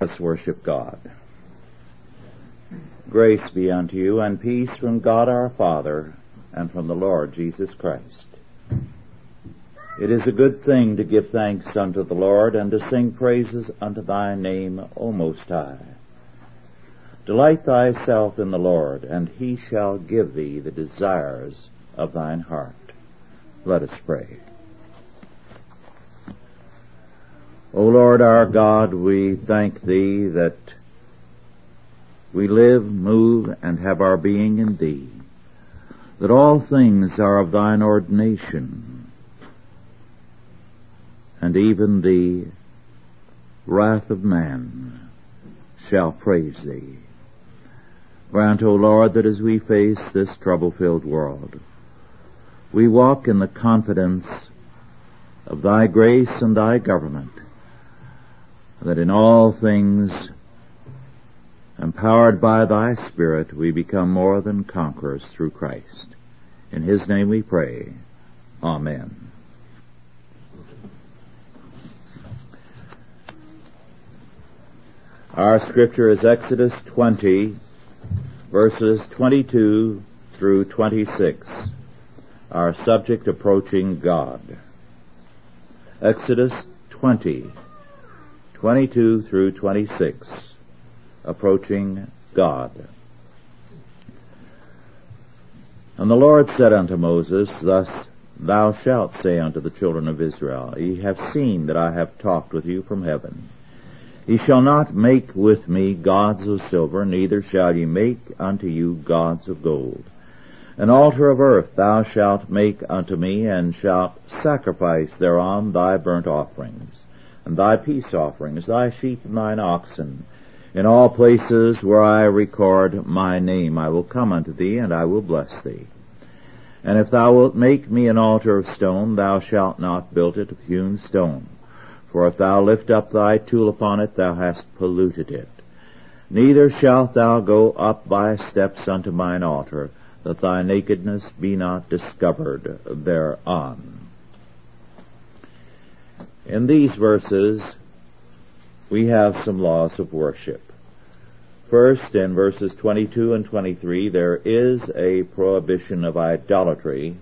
Let's worship God. Grace be unto you and peace from God our Father and from the Lord Jesus Christ. It is a good thing to give thanks unto the Lord and to sing praises unto thy name, O Most High. Delight thyself in the Lord, and he shall give thee the desires of thine heart. Let us pray. O Lord our God, we thank Thee that we live, move, and have our being in Thee, that all things are of Thine ordination, and even the wrath of man shall praise Thee. Grant, O Lord, that as we face this trouble-filled world, we walk in the confidence of Thy grace and Thy government, that in all things, empowered by thy Spirit, we become more than conquerors through Christ. In his name we pray. Amen. Our scripture is Exodus 20, verses 22 through 26. Our subject approaching God. Exodus 20, 22 through 26, approaching God. And the Lord said unto Moses, Thus thou shalt say unto the children of Israel, Ye have seen that I have talked with you from heaven. Ye shall not make with me gods of silver, neither shall ye make unto you gods of gold. An altar of earth thou shalt make unto me, and shalt sacrifice thereon thy burnt offerings and thy peace offerings, thy sheep and thine oxen. In all places where I record my name, I will come unto thee, and I will bless thee. And if thou wilt make me an altar of stone, thou shalt not build it of hewn stone. For if thou lift up thy tool upon it, thou hast polluted it. Neither shalt thou go up by steps unto mine altar, that thy nakedness be not discovered thereon. In these verses, we have some laws of worship. First, in verses 22 and 23, there is a prohibition of idolatry.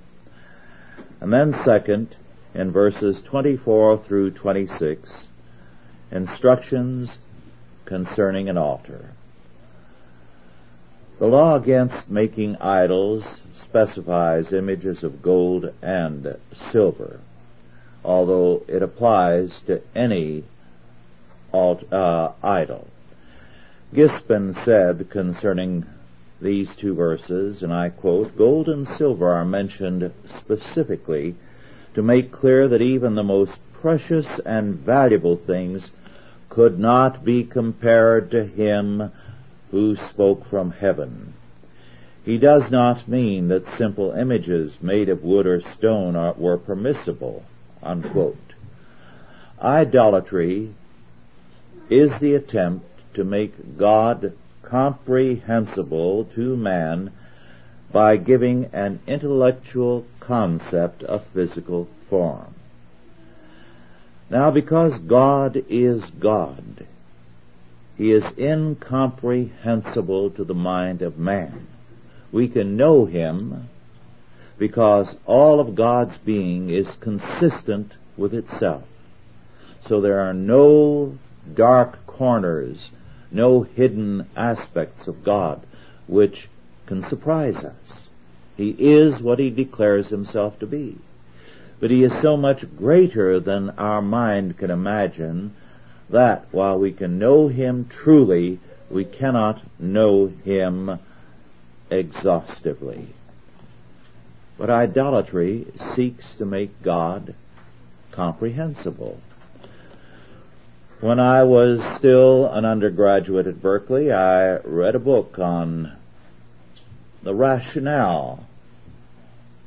And then second, in verses 24 through 26, instructions concerning an altar. The law against making idols specifies images of gold and silver although it applies to any alt, uh, idol. Gispen said concerning these two verses, and I quote, Gold and silver are mentioned specifically to make clear that even the most precious and valuable things could not be compared to him who spoke from heaven. He does not mean that simple images made of wood or stone are, were permissible. Unquote. Idolatry is the attempt to make God comprehensible to man by giving an intellectual concept a physical form. Now, because God is God, He is incomprehensible to the mind of man. We can know Him because all of God's being is consistent with itself. So there are no dark corners, no hidden aspects of God which can surprise us. He is what he declares himself to be. But he is so much greater than our mind can imagine that while we can know him truly, we cannot know him exhaustively. But idolatry seeks to make God comprehensible. When I was still an undergraduate at Berkeley, I read a book on the rationale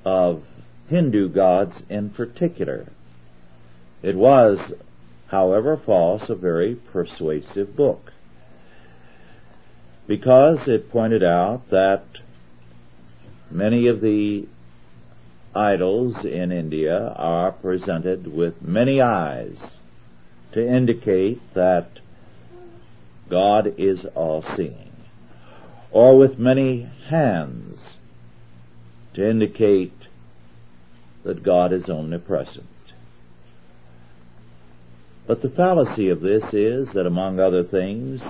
of Hindu gods in particular. It was, however false, a very persuasive book because it pointed out that many of the idols in India are presented with many eyes to indicate that God is all-seeing. Or with many hands to indicate that God is omnipresent. But the fallacy of this is that among other things,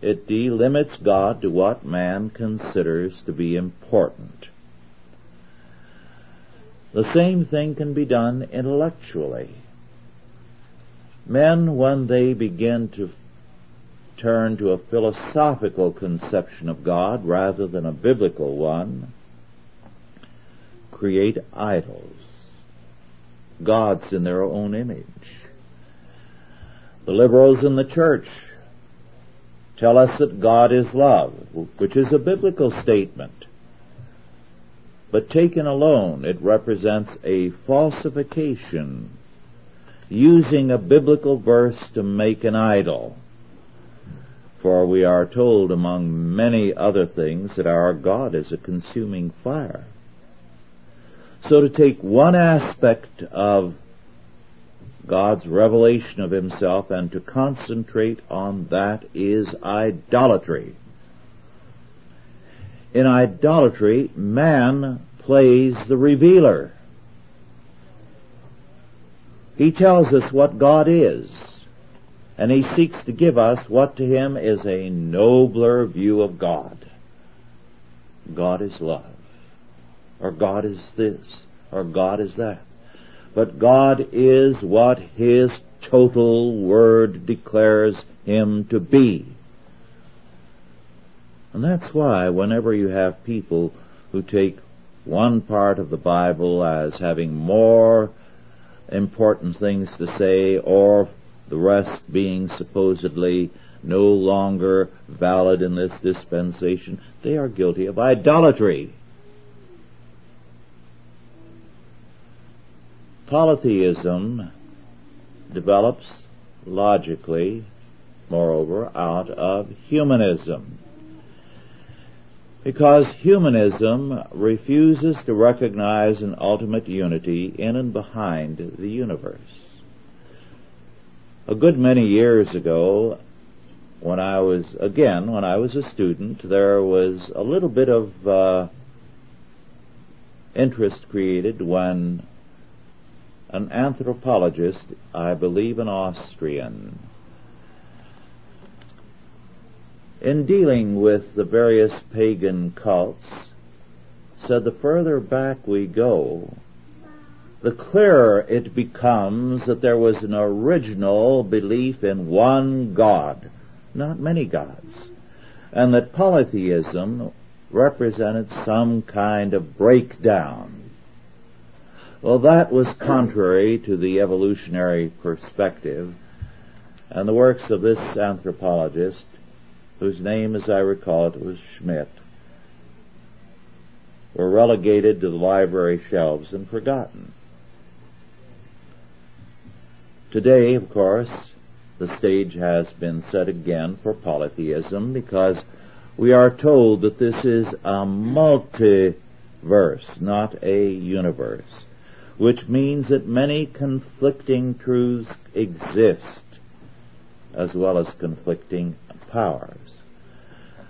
it delimits God to what man considers to be important. The same thing can be done intellectually. Men, when they begin to turn to a philosophical conception of God rather than a biblical one, create idols, gods in their own image. The liberals in the church tell us that God is love, which is a biblical statement. But taken alone, it represents a falsification, using a biblical verse to make an idol. For we are told, among many other things, that our God is a consuming fire. So to take one aspect of God's revelation of himself and to concentrate on that is idolatry. In idolatry, man plays the revealer. He tells us what God is, and he seeks to give us what to him is a nobler view of God. God is love, or God is this, or God is that. But God is what His total Word declares Him to be. And that's why whenever you have people who take one part of the Bible as having more important things to say or the rest being supposedly no longer valid in this dispensation, they are guilty of idolatry. Polytheism develops logically, moreover, out of humanism. Because humanism refuses to recognize an ultimate unity in and behind the universe. A good many years ago, when I was, again, when I was a student, there was a little bit of uh, interest created when an anthropologist, I believe an Austrian. In dealing with the various pagan cults, said the further back we go, the clearer it becomes that there was an original belief in one God, not many gods, and that polytheism represented some kind of breakdown. Well, that was contrary to the evolutionary perspective, and the works of this anthropologist, whose name, as I recall it, was Schmidt, were relegated to the library shelves and forgotten. Today, of course, the stage has been set again for polytheism because we are told that this is a multiverse, not a universe which means that many conflicting truths exist as well as conflicting powers.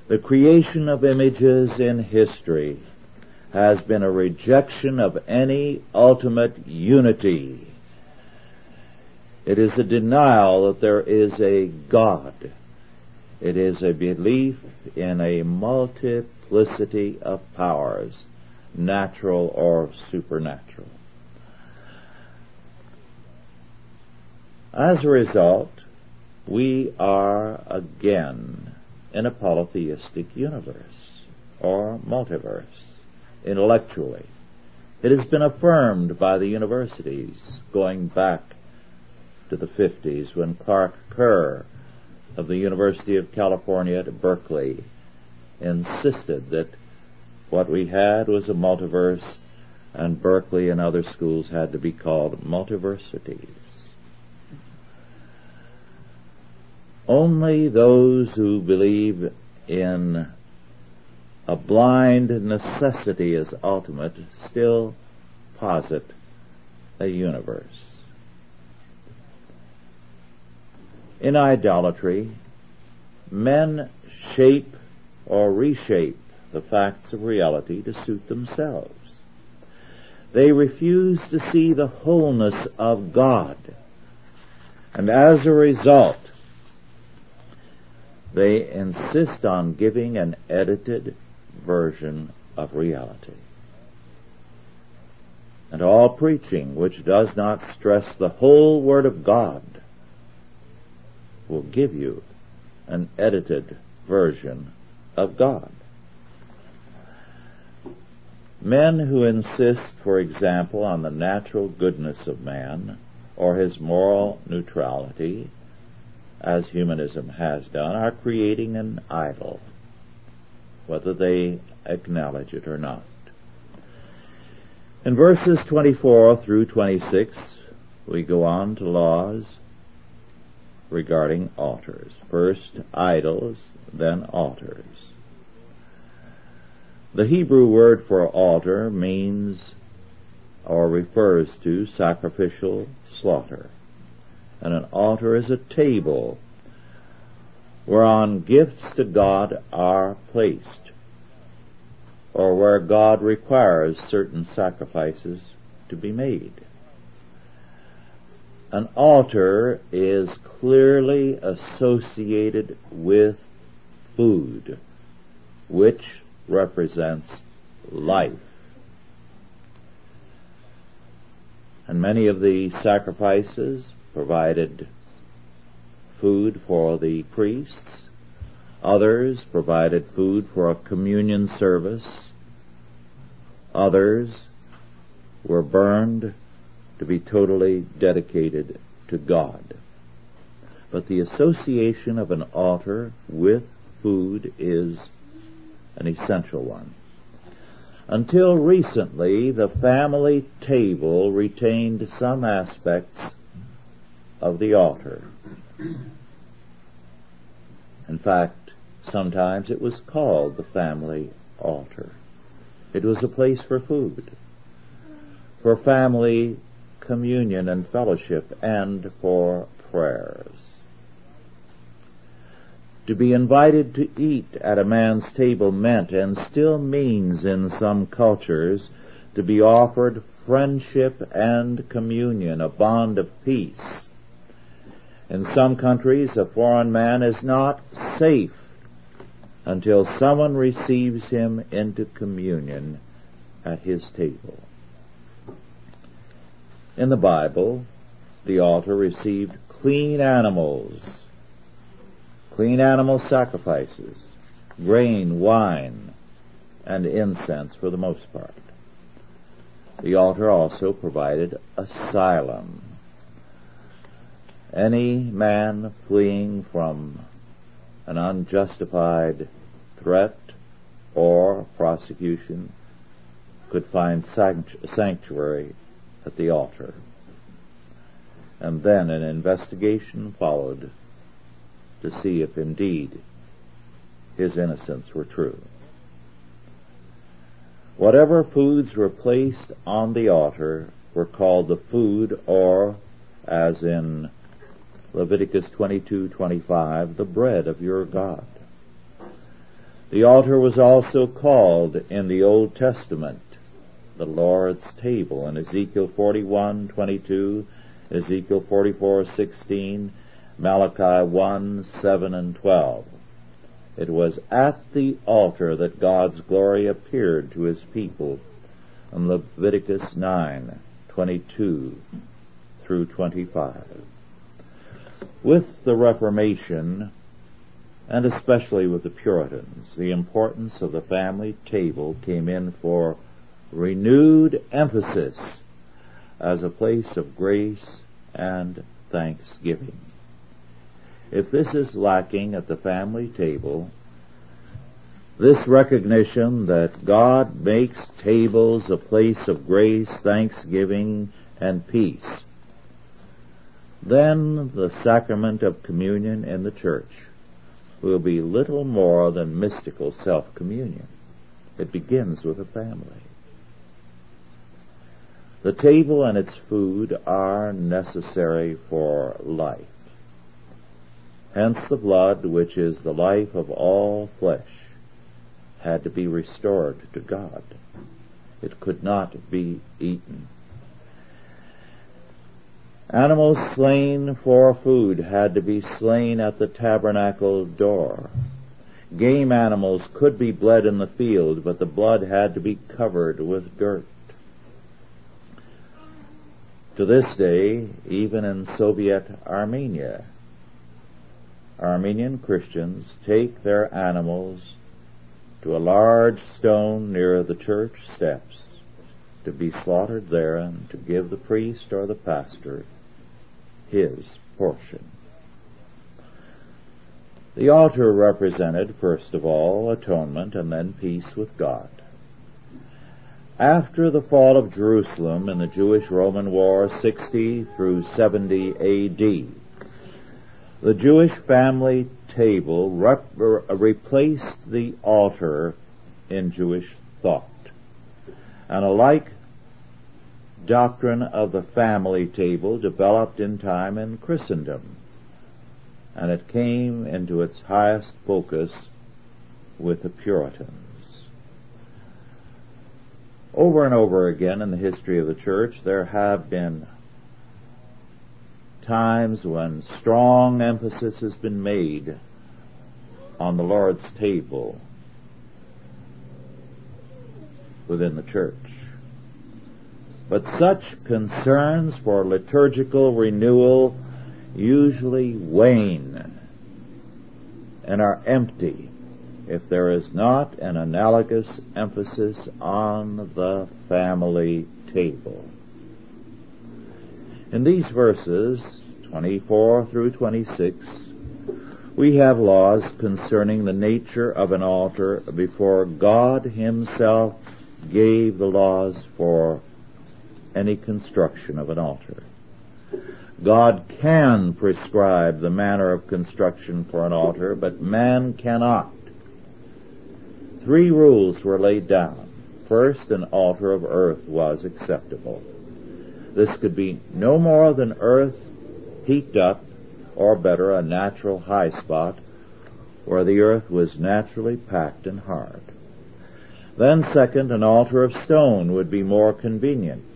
The creation of images in history has been a rejection of any ultimate unity. It is a denial that there is a God. It is a belief in a multiplicity of powers, natural or supernatural. As a result, we are again in a polytheistic universe or multiverse intellectually. It has been affirmed by the universities going back to the 50s when Clark Kerr of the University of California at Berkeley insisted that what we had was a multiverse and Berkeley and other schools had to be called multiversities. Only those who believe in a blind necessity as ultimate still posit a universe. In idolatry, men shape or reshape the facts of reality to suit themselves. They refuse to see the wholeness of God. And as a result, they insist on giving an edited version of reality. And all preaching which does not stress the whole Word of God will give you an edited version of God. Men who insist, for example, on the natural goodness of man or his moral neutrality, as humanism has done, are creating an idol, whether they acknowledge it or not. In verses 24 through 26, we go on to laws regarding altars. First idols, then altars. The Hebrew word for altar means or refers to sacrificial slaughter. And an altar is a table whereon gifts to God are placed, or where God requires certain sacrifices to be made. An altar is clearly associated with food, which represents life. And many of the sacrifices provided food for the priests. Others provided food for a communion service. Others were burned to be totally dedicated to God. But the association of an altar with food is an essential one. Until recently, the family table retained some aspects of the altar. In fact, sometimes it was called the family altar. It was a place for food, for family communion and fellowship, and for prayers. To be invited to eat at a man's table meant and still means in some cultures to be offered friendship and communion, a bond of peace. In some countries, a foreign man is not safe until someone receives him into communion at his table. In the Bible, the altar received clean animals clean animal sacrifices, grain, wine, and incense for the most part. The altar also provided asylum. Any man fleeing from an unjustified threat or prosecution could find sanctuary at the altar. And then an investigation followed to see if indeed his innocence were true. Whatever foods were placed on the altar were called the food or, as in Leviticus 22:25, the bread of your God. The altar was also called in the Old Testament the Lord's table in Ezekiel 41:22, Ezekiel 44:16, Malachi 1, 7 and 12. It was at the altar that God's glory appeared to his people in Leviticus 9, 22 through 25. With the Reformation, and especially with the Puritans, the importance of the family table came in for renewed emphasis as a place of grace and thanksgiving. If this is lacking at the family table, this recognition that God makes tables a place of grace, thanksgiving, and peace, then the sacrament of communion in the church will be little more than mystical self-communion. It begins with a family. The table and its food are necessary for life Hence the blood, which is the life of all flesh, had to be restored to God. It could not be eaten. Animals slain for food had to be slain at the tabernacle door. Game animals could be bled in the field, but the blood had to be covered with dirt. To this day, even in Soviet Armenia, Armenian Christians take their animals to a large stone near the church steps to be slaughtered there and to give the priest or the pastor his portion. The altar represented, first of all, atonement and then peace with God. After the fall of Jerusalem in the Jewish-Roman War 60 through 70 AD, the Jewish family table rep- uh, replaced the altar in Jewish thought. And a like doctrine of the family table developed in time in Christendom. And it came into its highest focus with the Puritans. Over and over again in the history of the church, there have been times when strong emphasis has been made on the Lord's table within the church. But such concerns for liturgical renewal usually wane and are empty if there is not an analogous emphasis on the family table. In these verses, 24 through 26, we have laws concerning the nature of an altar before God himself gave the laws for any construction of an altar. God can prescribe the manner of construction for an altar, but man cannot. Three rules were laid down. First, an altar of earth was acceptable. This could be no more than earth heaped up, or better, a natural high spot where the earth was naturally packed and hard. Then second, an altar of stone would be more convenient.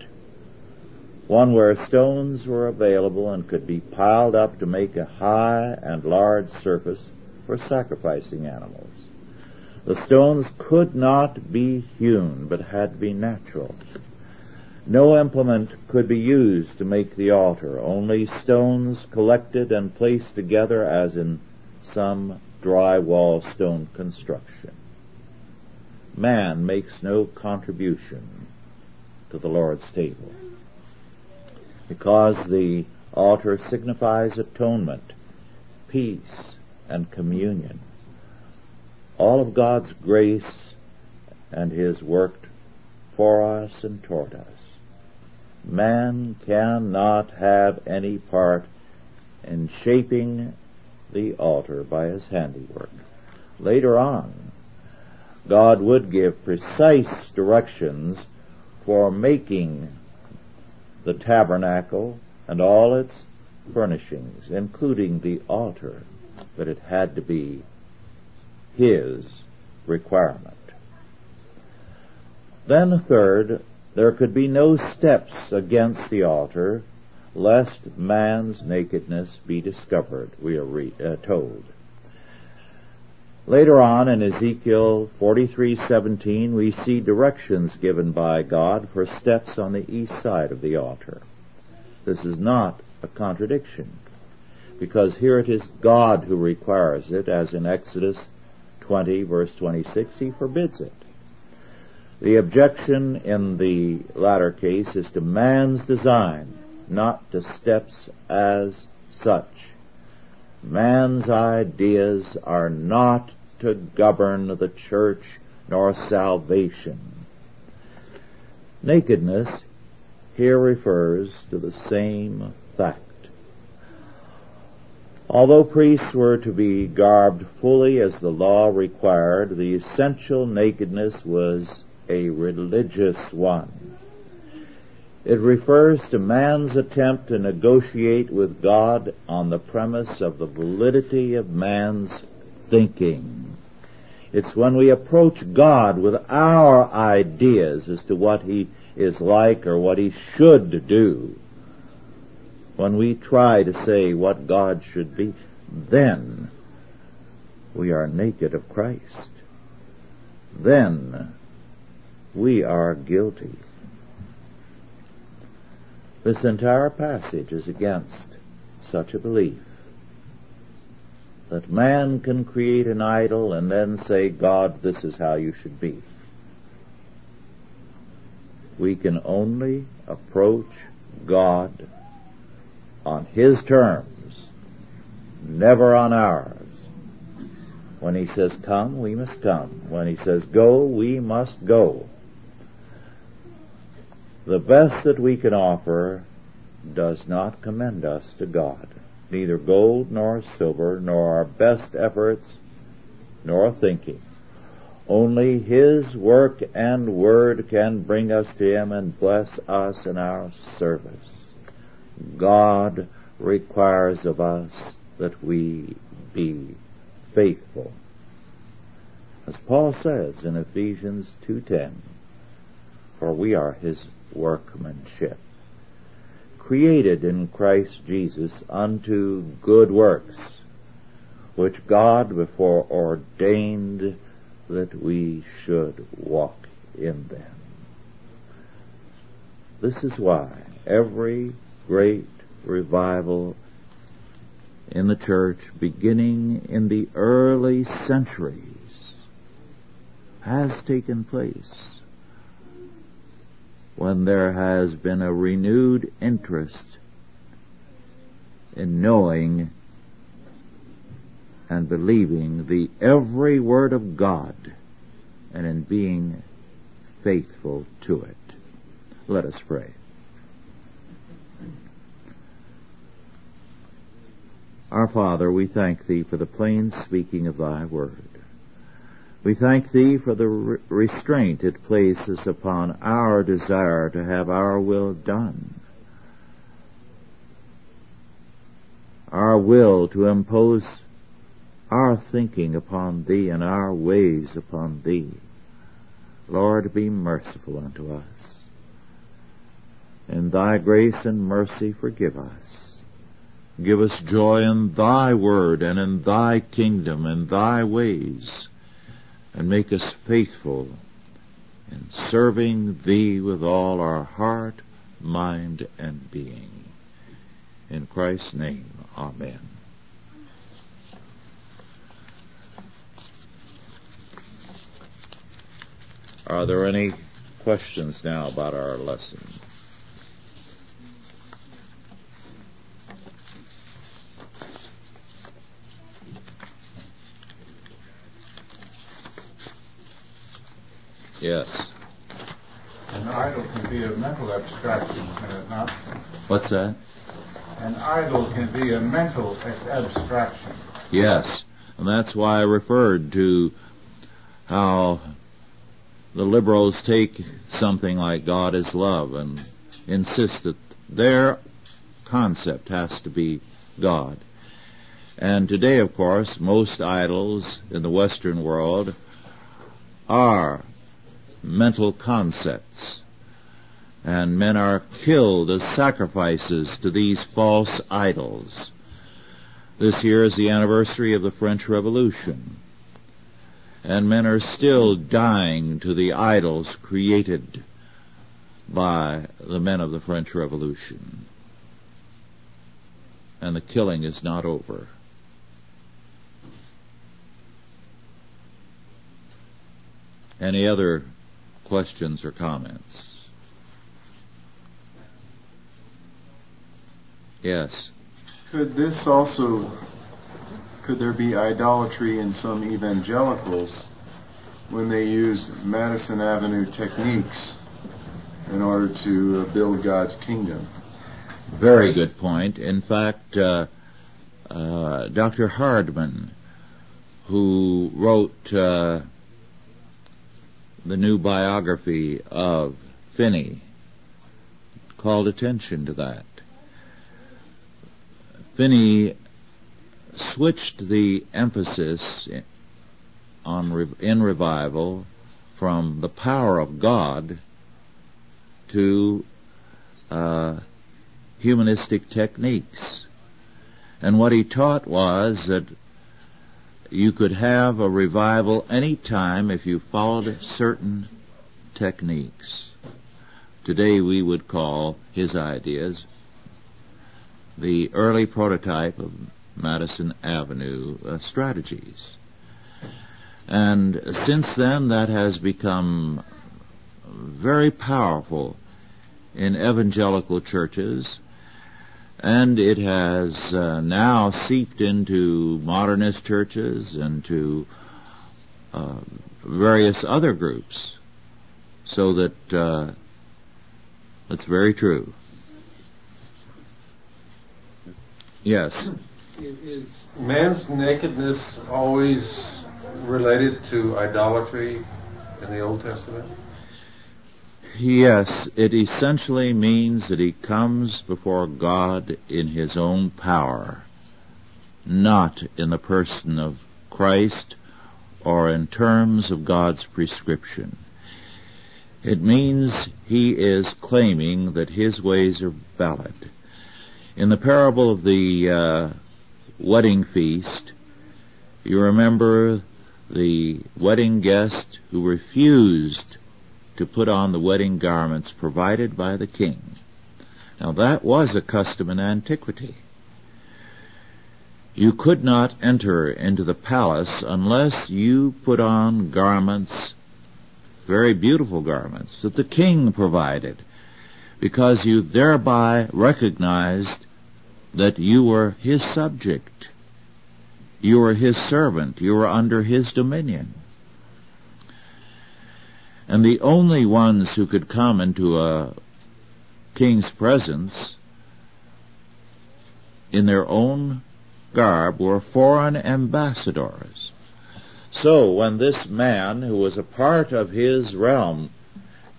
One where stones were available and could be piled up to make a high and large surface for sacrificing animals. The stones could not be hewn, but had to be natural. No implement could be used to make the altar, only stones collected and placed together as in some drywall stone construction. Man makes no contribution to the Lord's table. Because the altar signifies atonement, peace, and communion all of God's grace and His work for us and toward us. Man cannot have any part in shaping the altar by his handiwork. Later on, God would give precise directions for making the tabernacle and all its furnishings, including the altar, but it had to be his requirement. Then third, there could be no steps against the altar lest man's nakedness be discovered, we are re- uh, told. Later on in Ezekiel 43:17 we see directions given by God for steps on the east side of the altar. This is not a contradiction because here it is God who requires it as in Exodus 20, verse 26, he forbids it. The objection in the latter case is to man's design, not to steps as such. Man's ideas are not to govern the church nor salvation. Nakedness here refers to the same fact. Although priests were to be garbed fully as the law required, the essential nakedness was a religious one. It refers to man's attempt to negotiate with God on the premise of the validity of man's thinking. It's when we approach God with our ideas as to what He is like or what He should do. When we try to say what God should be, then we are naked of Christ. Then we are guilty. This entire passage is against such a belief that man can create an idol and then say, God, this is how you should be. We can only approach God on His terms, never on ours. When He says come, we must come. When He says go, we must go. The best that we can offer does not commend us to God neither gold nor silver, nor our best efforts, nor thinking. Only His work and word can bring us to Him and bless us in our service. God requires of us that we be faithful. As Paul says in Ephesians 2.10, for we are His workmanship created in Christ Jesus unto good works, which God before ordained that we should walk in them. This is why every great revival in the church, beginning in the early centuries, has taken place when there has been a renewed interest in knowing and believing the every word of God and in being faithful to it. Let us pray. Our Father, we thank Thee for the plain speaking of Thy word. We thank Thee for the re- restraint it places upon our desire to have our will done. Our will to impose our thinking upon Thee and our ways upon Thee. Lord, be merciful unto us. In Thy grace and mercy forgive us. Give us joy in Thy word and in Thy kingdom and Thy ways and make us faithful in serving Thee with all our heart, mind, and being. In Christ's name, Amen. Are there any questions now about our lesson? Yes. An idol can be a mental abstraction, can it not? What's that? An idol can be a mental abstraction. Yes. And that's why I referred to how the liberals take something like God is love and insist that their concept has to be God. And today, of course, most idols in the Western world are mental concepts. And men are killed as sacrifices to these false idols. This year is the anniversary of the French Revolution. And men are still dying to the idols created by the men of the French Revolution. And the killing is not over. Any other questions or comments? Yes. Could this also, could there be idolatry in some evangelicals when they use Madison Avenue techniques in order to uh, build God's kingdom? Very good point. In fact, uh, uh, Dr. Hardman, who wrote uh, the new biography of Finney called attention to that. Finney switched the emphasis on in revival from the power of God to uh, humanistic techniques. And what he taught was that you could have a revival any time if you followed certain techniques. Today we would call his ideas the early prototype of Madison Avenue uh, strategies. And since then that has become very powerful in evangelical churches and it has uh, now seeped into modernist churches and to uh, various other groups. So that uh, that's very true. Yes. Is man's nakedness always related to idolatry in the Old Testament? Yes, it essentially means that he comes before God in his own power, not in the person of Christ or in terms of God's prescription. It means he is claiming that his ways are valid. In the parable of the uh, wedding feast, you remember the wedding guest who refused to put on the wedding garments provided by the king. Now that was a custom in antiquity. You could not enter into the palace unless you put on garments, very beautiful garments, that the king provided, because you thereby recognized that you were his subject. You were his servant. You were under his dominion. And the only ones who could come into a king's presence in their own garb were foreign ambassadors. So when this man, who was a part of his realm,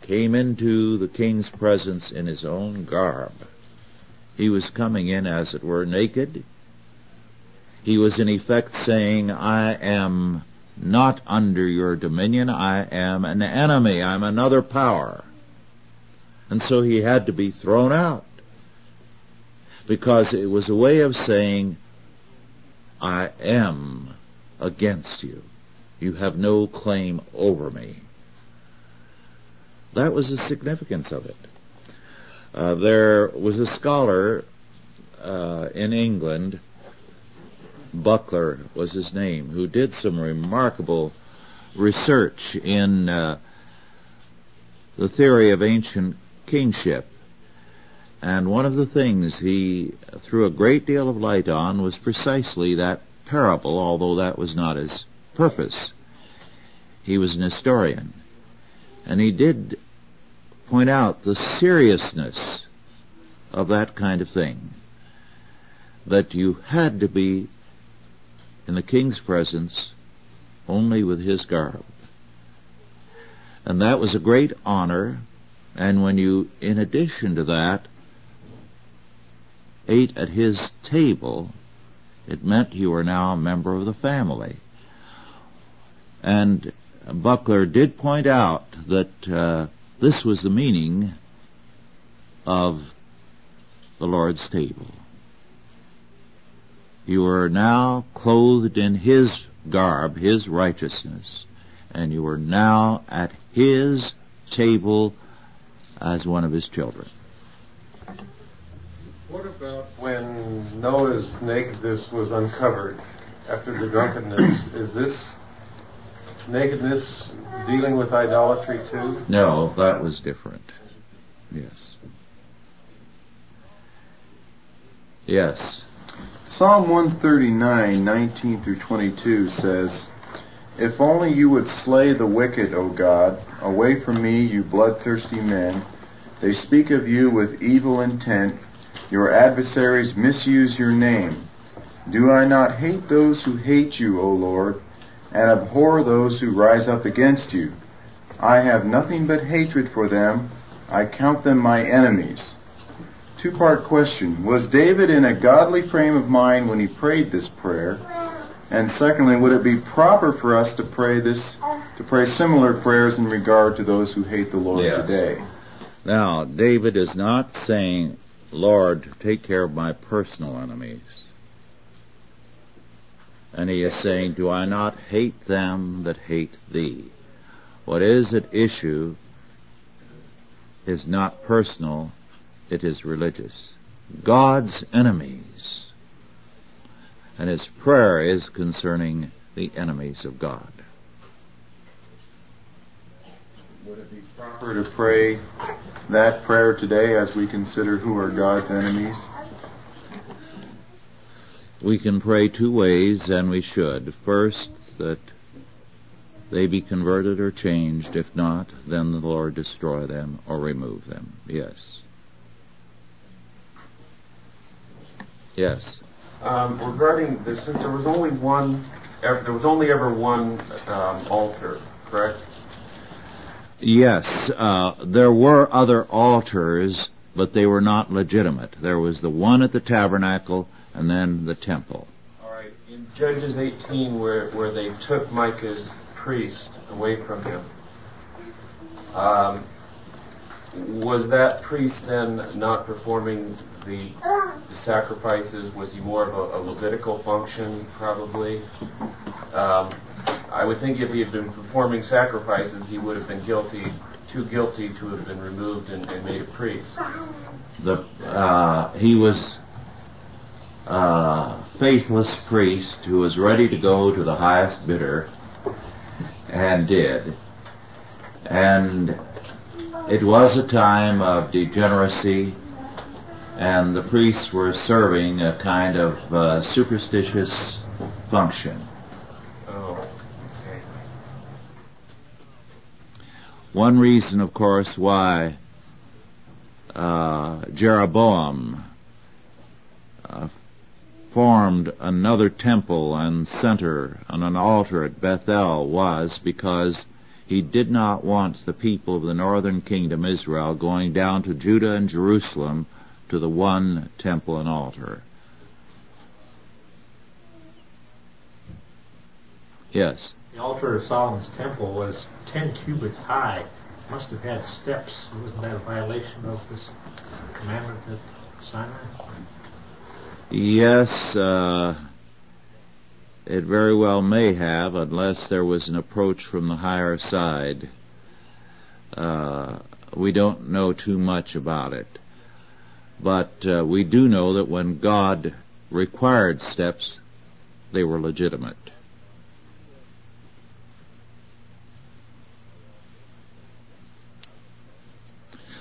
came into the king's presence in his own garb, he was coming in, as it were, naked. He was in effect saying, I am not under your dominion. I am an enemy. I'm another power. And so he had to be thrown out. Because it was a way of saying, I am against you. You have no claim over me. That was the significance of it. Uh, there was a scholar uh, in England, Buckler was his name, who did some remarkable research in uh, the theory of ancient kingship. And one of the things he threw a great deal of light on was precisely that parable, although that was not his purpose. He was an historian. And he did point out the seriousness of that kind of thing. That you had to be in the king's presence only with his garb. And that was a great honor, and when you, in addition to that, ate at his table, it meant you were now a member of the family. And Buckler did point out that uh, this was the meaning of the Lord's table. You are now clothed in His garb, His righteousness, and you are now at His table as one of His children. What about when Noah's nakedness was uncovered after the drunkenness? Is this nakedness dealing with idolatry too? No, that was different. Yes. Yes. Psalm 139, 19 through 22 says, If only you would slay the wicked, O God, away from me, you bloodthirsty men. They speak of you with evil intent. Your adversaries misuse your name. Do I not hate those who hate you, O Lord? and abhor those who rise up against you. I have nothing but hatred for them. I count them my enemies. Two part question. Was David in a godly frame of mind when he prayed this prayer? And secondly, would it be proper for us to pray this, to pray similar prayers in regard to those who hate the Lord Yes. today? Now, David is not saying, Lord, take care of my personal enemies. And he is saying, Do I not hate them that hate thee? What is at issue is not personal, it is religious. God's enemies. And his prayer is concerning the enemies of God. Would it be proper to pray that prayer today as we consider who are God's enemies? We can pray two ways, and we should. First, that they be converted or changed. If not, then the Lord destroy them or remove them. Yes. Yes. Um, regarding this, since there was only one, ever, there was only ever one um, altar, correct? Yes, uh, there were other altars, but they were not legitimate. There was the one at the tabernacle and then the temple. All right. In Judges 18, where where they took Micah's priest away from him, um, was that priest then not performing the, the sacrifices? Was he more of a, a Levitical function, probably? Um, I would think if he had been performing sacrifices, he would have been guilty, too guilty to have been removed and, and made a priest. The uh, he was a faithless priest who was ready to go to the highest bidder, and did. And it was a time of degeneracy, and the priests were serving a kind of uh, superstitious function. Oh, okay. One reason, of course, why uh, Jeroboam uh, formed another temple and center on an altar at Bethel was because he did not want the people of the northern kingdom, Israel, going down to Judah and Jerusalem to the one temple and altar. Yes. The altar of Solomon's temple was ten cubits high. Must have had steps. Wasn't that a violation of this commandment at Sinai? Yes, uh, it very well may have, unless there was an approach from the higher side. Uh, we don't know too much about it. But uh, we do know that when God required steps, they were legitimate.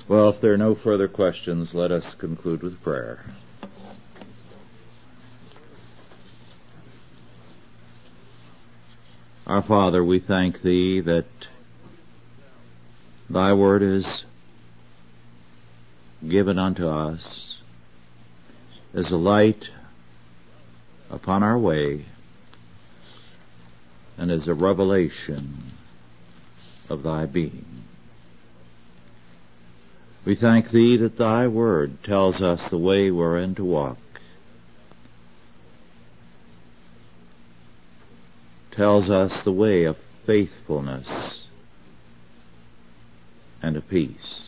Well, if there are no further questions, let us conclude with prayer. Our Father, we thank Thee that Thy Word is given unto us as a light upon our way and as a revelation of Thy being. We thank Thee that Thy Word tells us the way wherein to walk. Tells us the way of faithfulness and of peace.